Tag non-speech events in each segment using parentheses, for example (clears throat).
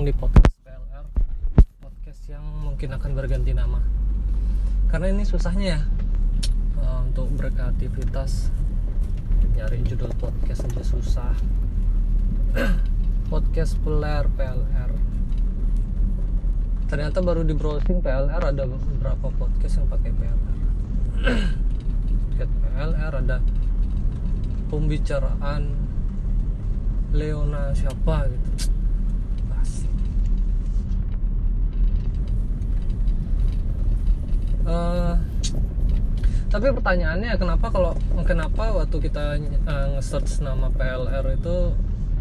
Datang di podcast PLR Podcast yang mungkin akan berganti nama. Karena ini susahnya ya uh, Untuk berkreativitas Nyari judul podcast aja susah. (clears throat) Podcast PLR PLR Ternyata baru di browsing PLR ada beberapa podcast yang pakai PLR Podcast (clears throat) PLR ada Pembicaraan Leona siapa gitu Asik. Eh, tapi pertanyaannya kenapa kalau kenapa waktu kita uh, nge-search nama PLR itu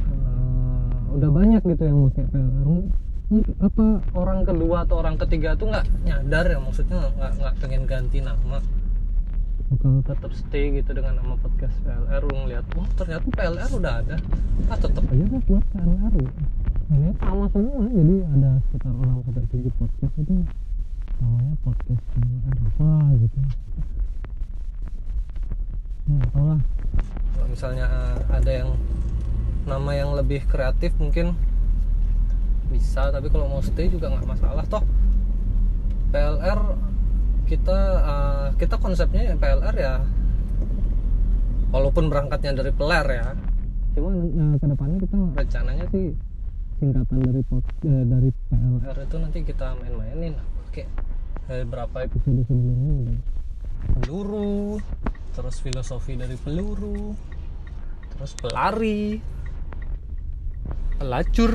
eh, udah banyak gitu yang pakai PLR apa orang kedua atau orang ketiga tuh nggak nyadar ya? Maksudnya nggak nggak pengen ganti nama. Bakal tetap stay gitu dengan nama podcast PLR lu ngeliat oh ternyata PLR udah ada. Ah tetap aja lah buat PLR ini sama semua jadi ada sekitar 6 sampai 7 podcast itu namanya podcast PLR apa gitu. Nggak tahu lah. Kalau misalnya eh, ada yang nama yang lebih kreatif mungkin bisa tapi kalau mau stay juga nggak masalah toh. PLR kita uh, kita konsepnya PLR ya. Walaupun berangkatnya dari peler ya. Cuma uh, ke depannya kita rencananya sih singkatan dari dari PLR itu nanti kita main-mainin oke dari berapa? Episode sebelumnya peluru. Terus filosofi dari peluru. Terus pelari. Pelacur.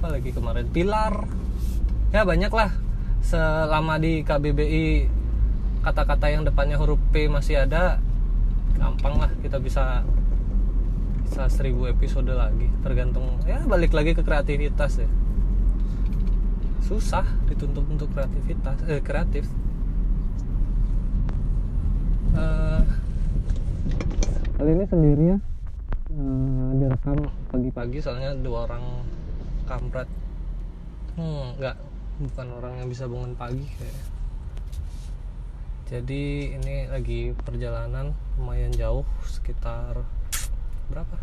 Apa lagi kemarin? Pilar. Ya banyak lah selama di KBBI kata-kata yang depannya huruf P masih ada gampang lah kita bisa bisa seribu episode lagi. Tergantung ya balik lagi ke kreativitas ya susah dituntut untuk kreativitas eh, kreatif. Uh, kali ini sendiri ya uh, direkam pagi-pagi soalnya dua orang kampret. Hmm, nggak bukan orang yang bisa bangun pagi kayak. Jadi ini lagi perjalanan lumayan jauh sekitar berapa?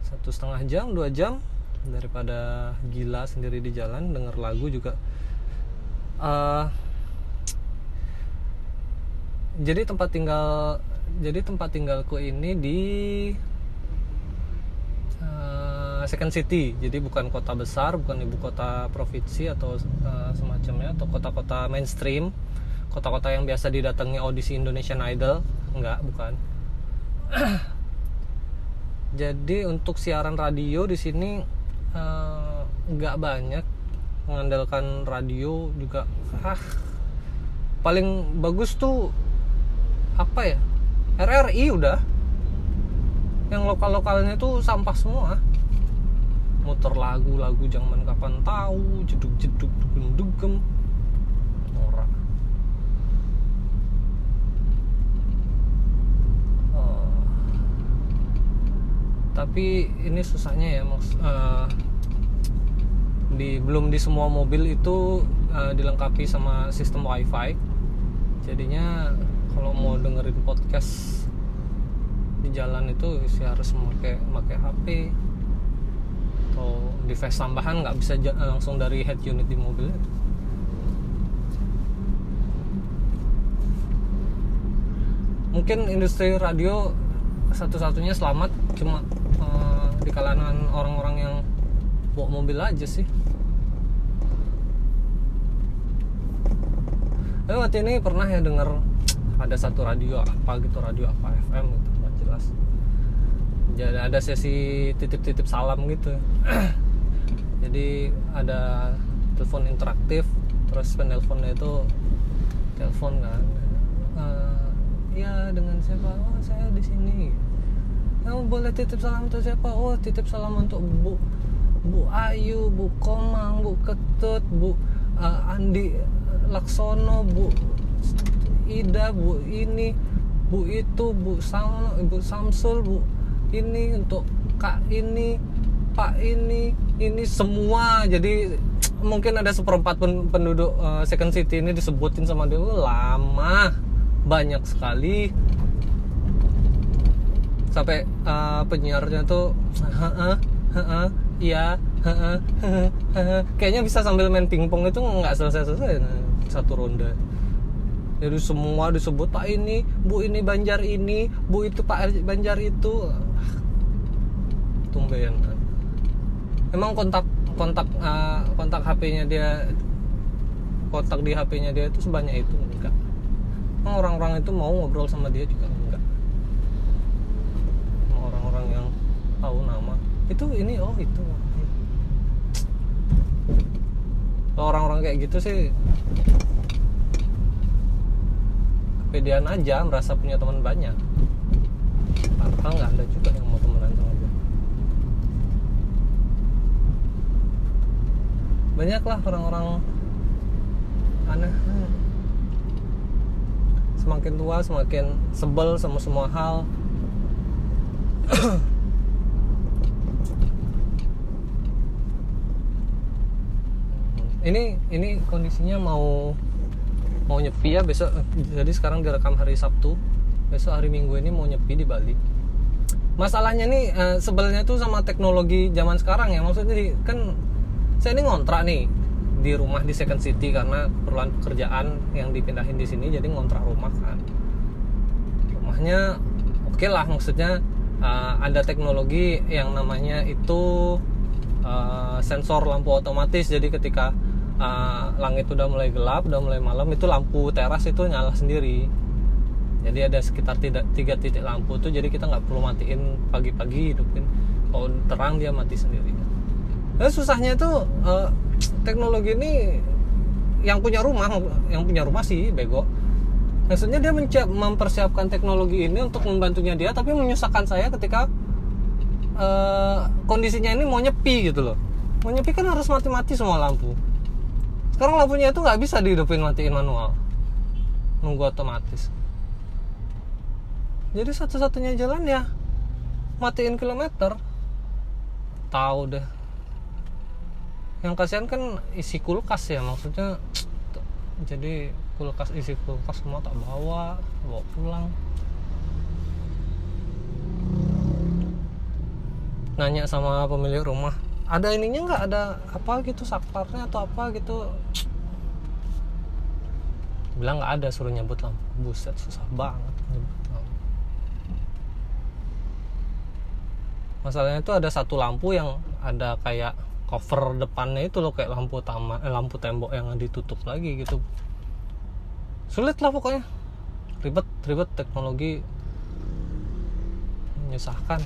Satu setengah jam dua jam daripada gila sendiri di jalan denger lagu juga uh, jadi tempat tinggal jadi tempat tinggalku ini di uh, second city. Jadi bukan kota besar bukan ibu kota provinsi atau uh, semacamnya atau kota-kota mainstream kota-kota yang biasa didatangi audisi Indonesian Idol. Enggak bukan. (clears throat) Jadi untuk siaran radio di sini uh, nggak banyak. Mengandalkan radio juga. Ah paling bagus tuh apa ya? RRI udah. Yang lokal-lokalnya tuh sampah semua. Muter lagu-lagu zaman kapan tahu jeduk-jeduk dugem-dugem. norak oh. Tapi ini susahnya ya maks uh, di belum di semua mobil itu uh, dilengkapi sama sistem wifi. Jadinya kalau mau dengerin podcast di jalan itu sih harus memakai memakai HP atau device tambahan nggak bisa langsung dari head unit di mobil. Mungkin industri radio satu-satunya selamat cuma di kalangan orang-orang yang bawa mobil aja sih. Tapi waktu ini pernah ya denger ada satu radio apa gitu radio apa FM gitu nggak jelas. Jadi ada sesi titip-titip salam gitu. (clears throat) Jadi ada telepon interaktif terus penelponnya itu telepon kan. Uh, ya dengan siapa? Oh saya di sini kamu boleh titip salam untuk siapa? Oh titip salam untuk bu. Bu Ayu bu Komang bu Ketut bu uh, Andi Laksono bu Ida bu ini bu itu bu Sam bu Samsul bu ini untuk kak ini pak ini ini semua. Jadi mungkin ada seperempat penduduk uh, second city ini disebutin sama dia. Lama. Banyak sekali sampai uh, penyiarnya tuh ha -ha, ha -ha, iya kayaknya bisa sambil main pingpong itu nggak selesai selesai satu ronde. Jadi semua disebut pak ini bu ini banjar ini bu itu pak banjar itu tumben emang kontak kontak uh, kontak HP-nya dia kontak di HP-nya dia itu sebanyak itu enggak. Orang-orang itu mau ngobrol sama dia juga enggak Emang orang-orang yang tahu nama. Itu ini oh itu. Orang-orang kayak gitu sih kepedean aja merasa punya teman banyak. Padahal nggak ada juga yang mau temenan sama dia banyak lah orang-orang aneh. Semakin tua semakin sebel sama semua hal (coughs) ini ini kondisinya mau mau nyepi ya besok. Jadi sekarang direkam hari Sabtu. Besok hari Minggu ini mau nyepi di Bali. Masalahnya nih eh, sebelnya tuh sama teknologi zaman sekarang ya. Maksudnya di, kan saya ini ngontrak nih di rumah di Second City karena keperluan pekerjaan yang dipindahin di sini jadi ngontrak rumah kan. Rumahnya oke lah maksudnya eh, ada teknologi yang namanya itu eh, sensor lampu otomatis. Jadi ketika uh, langit udah mulai gelap udah mulai malam itu lampu teras itu nyala sendiri. Jadi ada sekitar tiga, tiga titik lampu tuh jadi kita nggak perlu matiin pagi-pagi hidupin. Kalau terang dia mati sendiri. Nah, susahnya itu uh, teknologi ini yang punya rumah yang punya rumah sih bego. Maksudnya dia mempersiapkan teknologi ini untuk membantunya dia tapi menyusahkan saya ketika uh, kondisinya ini mau nyepi gitu loh. Mau nyepi kan harus mati-mati semua lampu sekarang lampunya itu nggak bisa dihidupin matiin manual. Nunggu otomatis. Jadi satu-satunya jalan ya matiin kilometer. Tahu deh. Yang kasihan kan isi kulkas ya maksudnya (tsk) jadi kulkas isi kulkas semua tak bawa bawa pulang. Nanya sama pemilik rumah ada ininya nggak? Ada apa gitu saklarnya atau apa gitu? Bilang nggak ada suruh nyebut lampu. Buset susah banget nyebut lampu. Masalahnya itu ada satu lampu yang ada kayak cover depannya itu loh kayak lampu taman eh, lampu tembok yang ditutup lagi gitu. Sulit lah pokoknya. Ribet ribet teknologi menyusahkan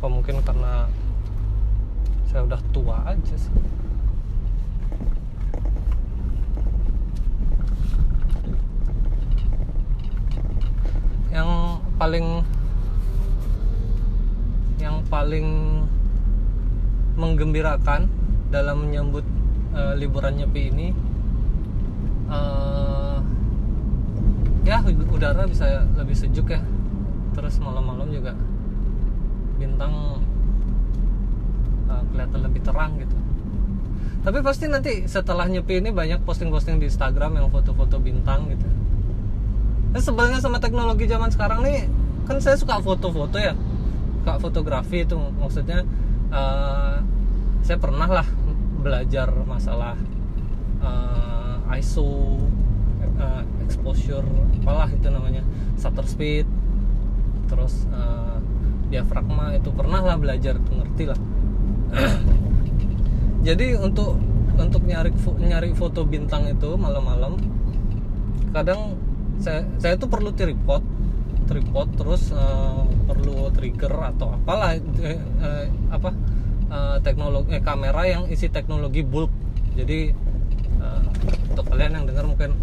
apa mungkin karena saya udah tua aja sih? Yang paling yang paling menggembirakan dalam menyambut uh, liburan nyepi ini uh, ya udara bisa lebih sejuk ya. Terus malam-malam juga bintang uh, kelihatan lebih terang gitu. Tapi pasti nanti setelah nyepi ini banyak posting-posting di Instagram yang foto-foto bintang gitu. Nah, sebenarnya sama teknologi zaman sekarang nih kan saya suka foto-foto ya. Suka fotografi itu maksudnya uh, saya pernah lah belajar masalah uh, ISO uh, exposure apalah itu namanya shutter speed terus uh, diafragma itu. Pernah lah belajar tuh ngerti lah. (clears throat) Jadi untuk untuk nyari nyari foto bintang itu malam-malam kadang saya saya tuh perlu tripod tripod terus uh, perlu trigger atau apalah uh, uh, apa uh, teknologi eh, kamera yang isi teknologi bulb jadi uh, untuk kalian yang dengar mungkin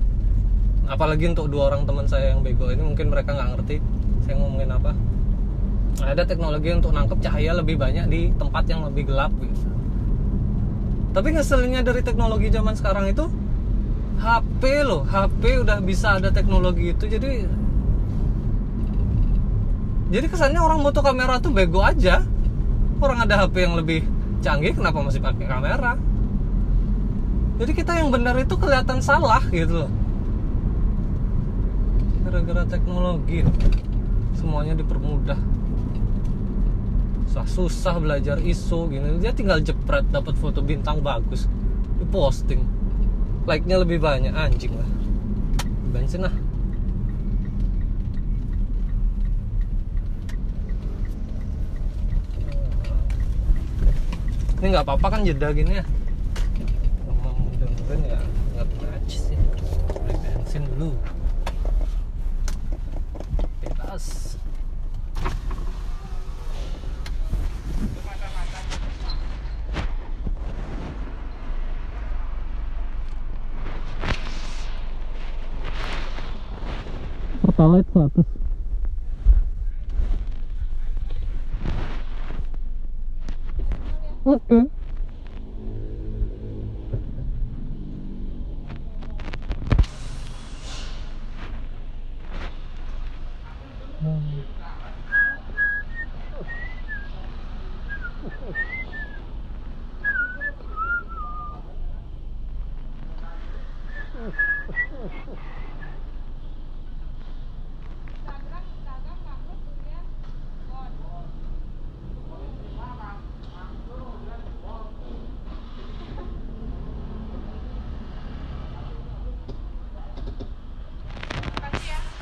apalagi untuk dua orang teman saya yang bego ini mungkin mereka nggak ngerti saya ngomongin apa ada teknologi untuk nangkep cahaya lebih banyak di tempat yang lebih gelap gitu. Tapi ngeselinnya dari teknologi zaman sekarang itu HP loh, HP udah bisa ada teknologi itu jadi jadi kesannya orang moto kamera tuh bego aja. Orang ada HP yang lebih canggih kenapa masih pakai kamera? Jadi kita yang benar itu kelihatan salah gitu loh. Gara-gara teknologi semuanya dipermudah lah susah belajar ISO gini. Dia tinggal jepret dapat foto bintang bagus. Di posting. Like nya lebih banyak anjing lah. Bensin lah. Ini nggak apa-apa kan jeda gini ya all its purpose. Okay.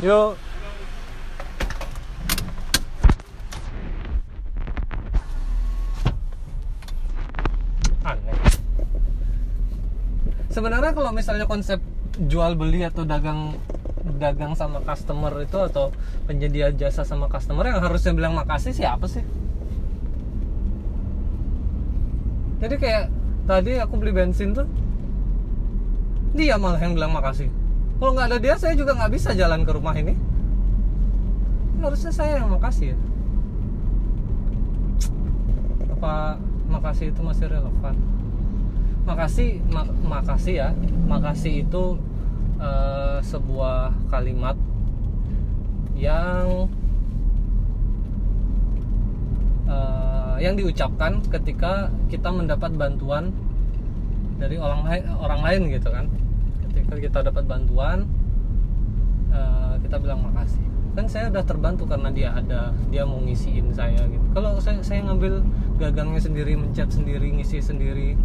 Yuk. Aneh. Sebenarnya kalau misalnya konsep jual beli atau dagang dagang sama customer itu atau penyedia jasa sama customer yang harusnya bilang makasih siapa sih? Jadi kayak tadi aku beli bensin tuh dia malah yang bilang makasih kalau nggak ada dia saya juga nggak bisa jalan ke rumah ini. Harusnya saya yang makasih ya. Apa makasih itu masih relevan? Makasih mak makasih ya. Makasih itu uh, sebuah kalimat yang uh, yang diucapkan ketika kita mendapat bantuan dari orang lain orang lain gitu kan ketika kita dapat bantuan uh, kita bilang makasih. Kan saya udah terbantu karena dia ada dia mau ngisiin saya gitu. Kalau saya saya ngambil gagangnya sendiri mencet sendiri ngisi sendiri.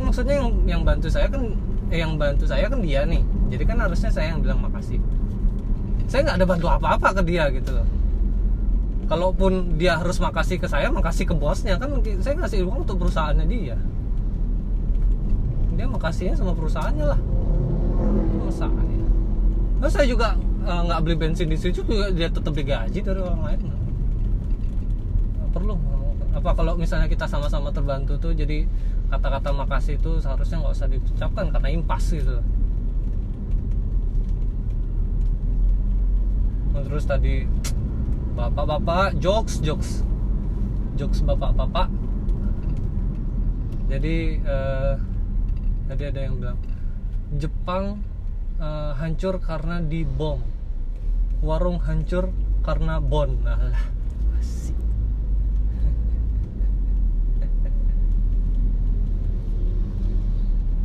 Maksudnya yang yang bantu saya kan eh, yang bantu saya kan dia nih. Jadi kan harusnya saya yang bilang makasih. Saya nggak ada bantu apa-apa ke dia gitu loh. Kalaupun dia harus makasih ke saya makasih ke bosnya. Kan saya ngasih uang untuk perusahaannya dia dia makasihnya sama perusahaannya lah. Masa ya nah, saya juga eh, nggak uh, beli bensin di situ juga dia tetap digaji dari orang lain. Nggak perlu. Apa kalau misalnya kita sama-sama terbantu tuh jadi kata-kata makasih itu seharusnya nggak usah diucapkan karena impas gitu. Nah, terus tadi bapak-bapak jokes jokes. Jokes bapak-bapak. Jadi uh, tadi ada yang bilang Jepang uh, hancur karena dibom. Warung hancur karena bon. Asik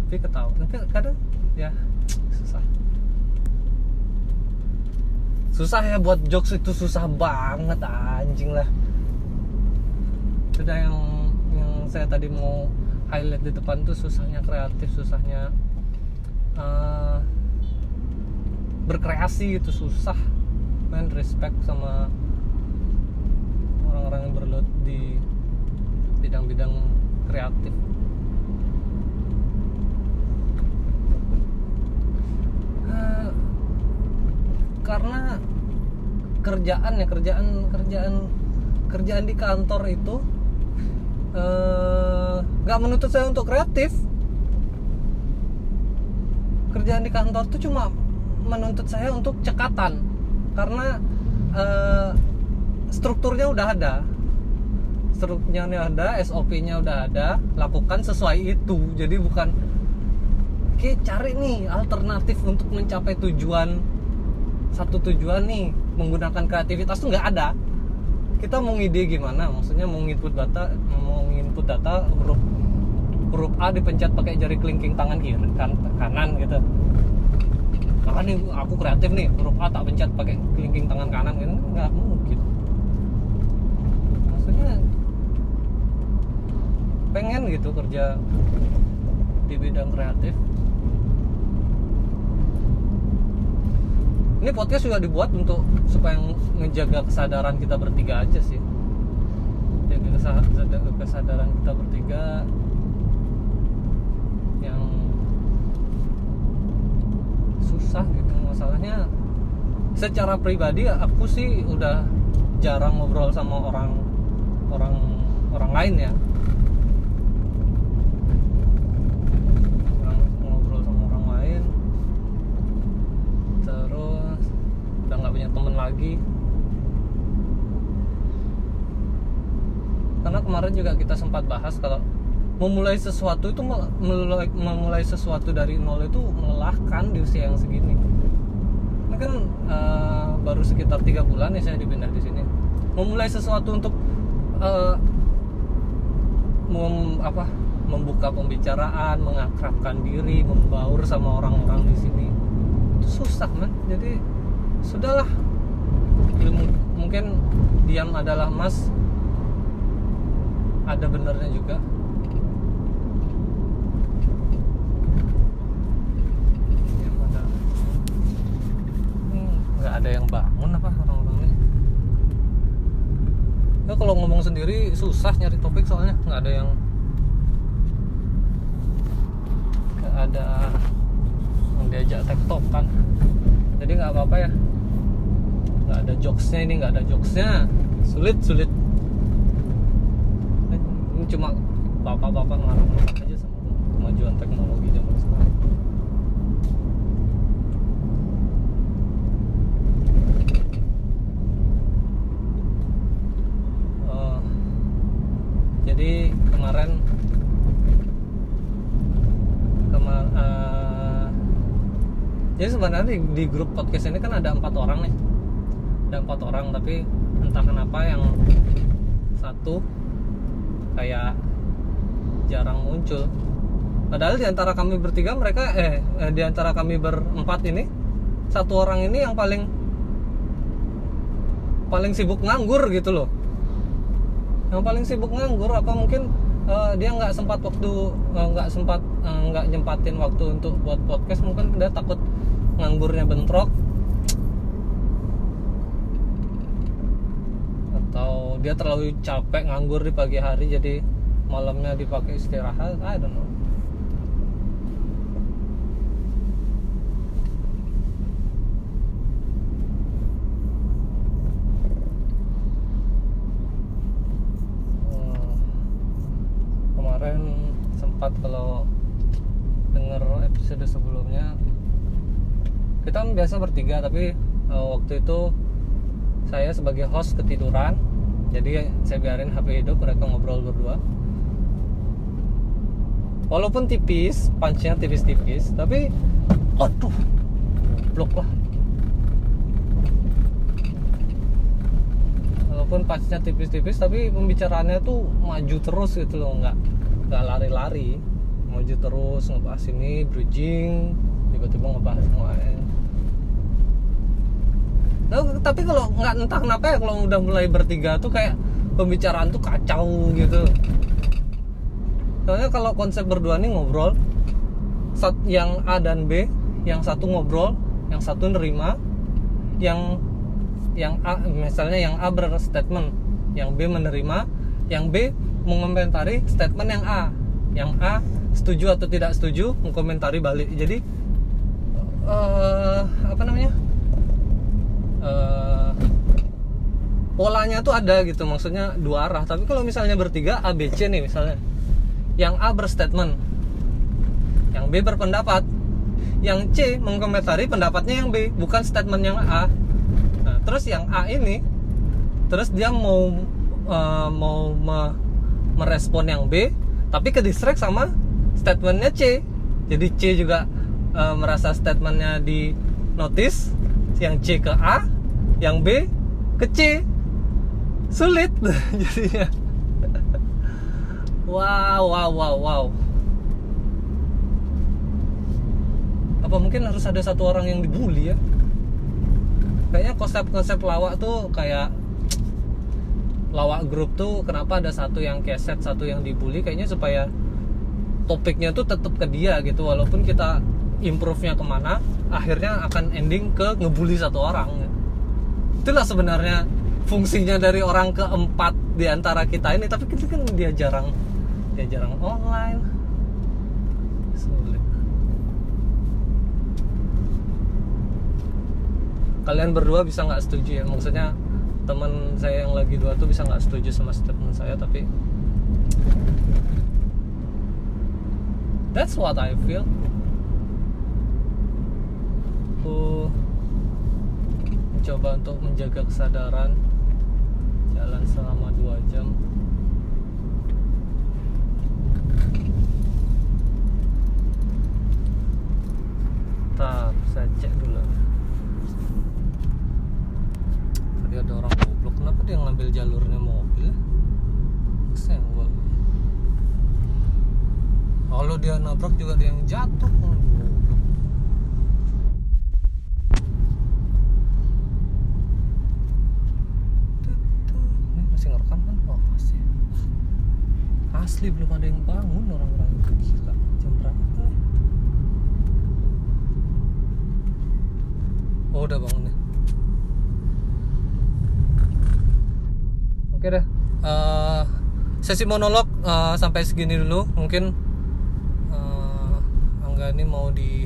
tapi ketawa tapi kadang ya susah. Susah ya buat jokes itu susah banget anjing lah. Sudah yang yang saya tadi mau highlight di depan tuh susahnya kreatif susahnya uh, berkreasi itu susah. Man respect sama orang-orang yang berlut di bidang-bidang kreatif. Karena kerjaan ya kerjaan kerjaan kerjaan di kantor itu nggak uh, menuntut saya untuk kreatif. Kerjaan di kantor itu cuma menuntut saya untuk cekatan. Karena uh, strukturnya udah ada. Strukturnya udah ada SOP-nya udah ada. Lakukan sesuai itu. Jadi bukan oke cari nih alternatif untuk mencapai tujuan satu tujuan nih menggunakan kreativitas. Tuh nggak ada kita mau ngide gimana? Maksudnya mau input data mau input data huruf huruf A dipencet pakai jari kelingking tangan kiri kan kanan gitu. Kan nih aku kreatif nih huruf A tak pencet pakai kelingking tangan kanan kan? Nggak mungkin. Maksudnya pengen gitu kerja di bidang kreatif ini podcast juga dibuat untuk supaya ngejaga kesadaran kita bertiga aja sih. Jaga kesadaran, kesadaran kita bertiga yang susah gitu masalahnya. Secara pribadi aku sih udah jarang ngobrol sama orang orang orang lain ya Jarang ngobrol sama orang lain terus udah nggak punya temen lagi. Karena kemarin juga kita sempat bahas kalau memulai sesuatu itu memulai, sesuatu dari nol itu melelahkan di usia yang segini. Ini kan eh, baru sekitar tiga bulan ya saya dipindah di sini. Memulai sesuatu untuk eh, mem- apa membuka pembicaraan mengakrabkan diri membaur sama orang-orang di sini. Itu susah man jadi sudahlah Mungkin- diam adalah mas. Ada benernya juga. Hmm, nggak ada yang bangun apa orang-orangnya ya kalau ngomong sendiri susah nyari topik soalnya. Nggak ada yang nggak ada yang diajak tektok kan jadi nggak apa-apa ya nggak ada jokesnya ini nggak ada jokesnya. Sulit sulit. Ini cuma bapak-bapak ngarang-ngarang aja sama kemajuan teknologi zaman sekarang. Eh, jadi kemarin kemar eh, jadi sebenarnya di, di grup podcast ini kan ada empat orang nih ada empat orang tapi entah kenapa yang satu kayak jarang muncul. Padahal di antara kami bertiga mereka eh, eh di antara kami berempat ini satu orang ini yang paling paling sibuk nganggur gitu loh. Yang paling sibuk nganggur apa mungkin eh, dia nggak sempat waktu eh, nggak sempat eh, nggak nyempatin waktu untuk buat podcast mungkin dia takut nganggurnya bentrok dia terlalu capek nganggur di pagi hari jadi malamnya dipakai istirahat I don't know. Hmm, kemarin sempat kalau denger episode sebelumnya kita biasa bertiga tapi eh, waktu itu saya sebagai host ketiduran jadi saya biarin HP hidup mereka ngobrol berdua. Walaupun tipis punchnya tipis-tipis tapi aduh blok lah. Walaupun punchnya tipis-tipis tapi pembicaraannya tuh maju terus gitu loh nggak nggak lari-lari. Maju terus ngebahas ini bridging tiba-tiba ngebahas Nah, tapi kalau nggak entah kenapa ya kalau udah mulai bertiga tuh kayak pembicaraan tuh kacau gitu. Soalnya kalau konsep berdua nih ngobrol, sat- yang A dan B, yang satu ngobrol, yang satu nerima, yang yang A misalnya yang A berstatement, yang B menerima, yang B mengomentari statement yang A, yang A setuju atau tidak setuju mengomentari balik. Jadi eh apa namanya? Eh, polanya tuh ada gitu maksudnya dua arah. Tapi kalau misalnya bertiga A B C nih misalnya. Yang A berstatement yang B berpendapat yang C mengkomentari pendapatnya yang B bukan statement yang A. Nah, terus yang A ini terus dia mau eh, mau me- merespon yang B tapi ke distract sama statementnya C. Jadi C juga eh, merasa statementnya di notice yang C ke A yang B ke C. Sulit. (laughs) Jadinya. Wow wow wow wow. Apa mungkin harus ada satu orang yang dibully ya? Kayaknya konsep-konsep lawak tuh kayak lawak grup tuh kenapa ada satu yang keset satu yang dibully? Kayaknya supaya topiknya tuh tetap ke dia gitu walaupun kita improve-nya ke mana akhirnya akan ending ke ngebully satu orang. Itulah sebenarnya fungsinya dari orang keempat di antara kita ini. Tapi kita kan dia jarang dia jarang online. Sulit. Kalian berdua bisa nggak setuju ya? Maksudnya teman saya yang lagi dua tuh bisa nggak setuju sama statement saya tapi that's what I feel aku mencoba untuk menjaga kesadaran jalan selama dua jam. Tak saya cek dulu. Tadi ada orang goblok kenapa dia ngambil jalurnya mobil? Senggol kalau dia nabrak juga ada yang jatuh goblok ini masih ngerekam kan oh masih asli belum ada yang bangun orang-orang gila jam berapa oh udah bangun nih oke deh Eh, sesi monolog eh, sampai segini dulu. Mungkin eh, Angga ini mau di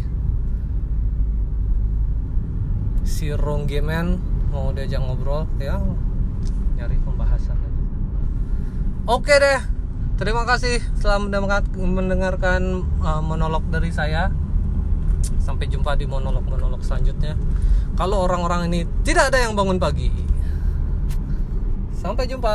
si Ronggemen mau diajak ngobrol ya. Nyari pembahasan aja. Oke deh, terima kasih telah mendengar- mendengarkan uh, monolog dari saya. Sampai jumpa di monolog-monolog selanjutnya. Kalau orang-orang ini tidak ada yang bangun pagi. Sampai jumpa.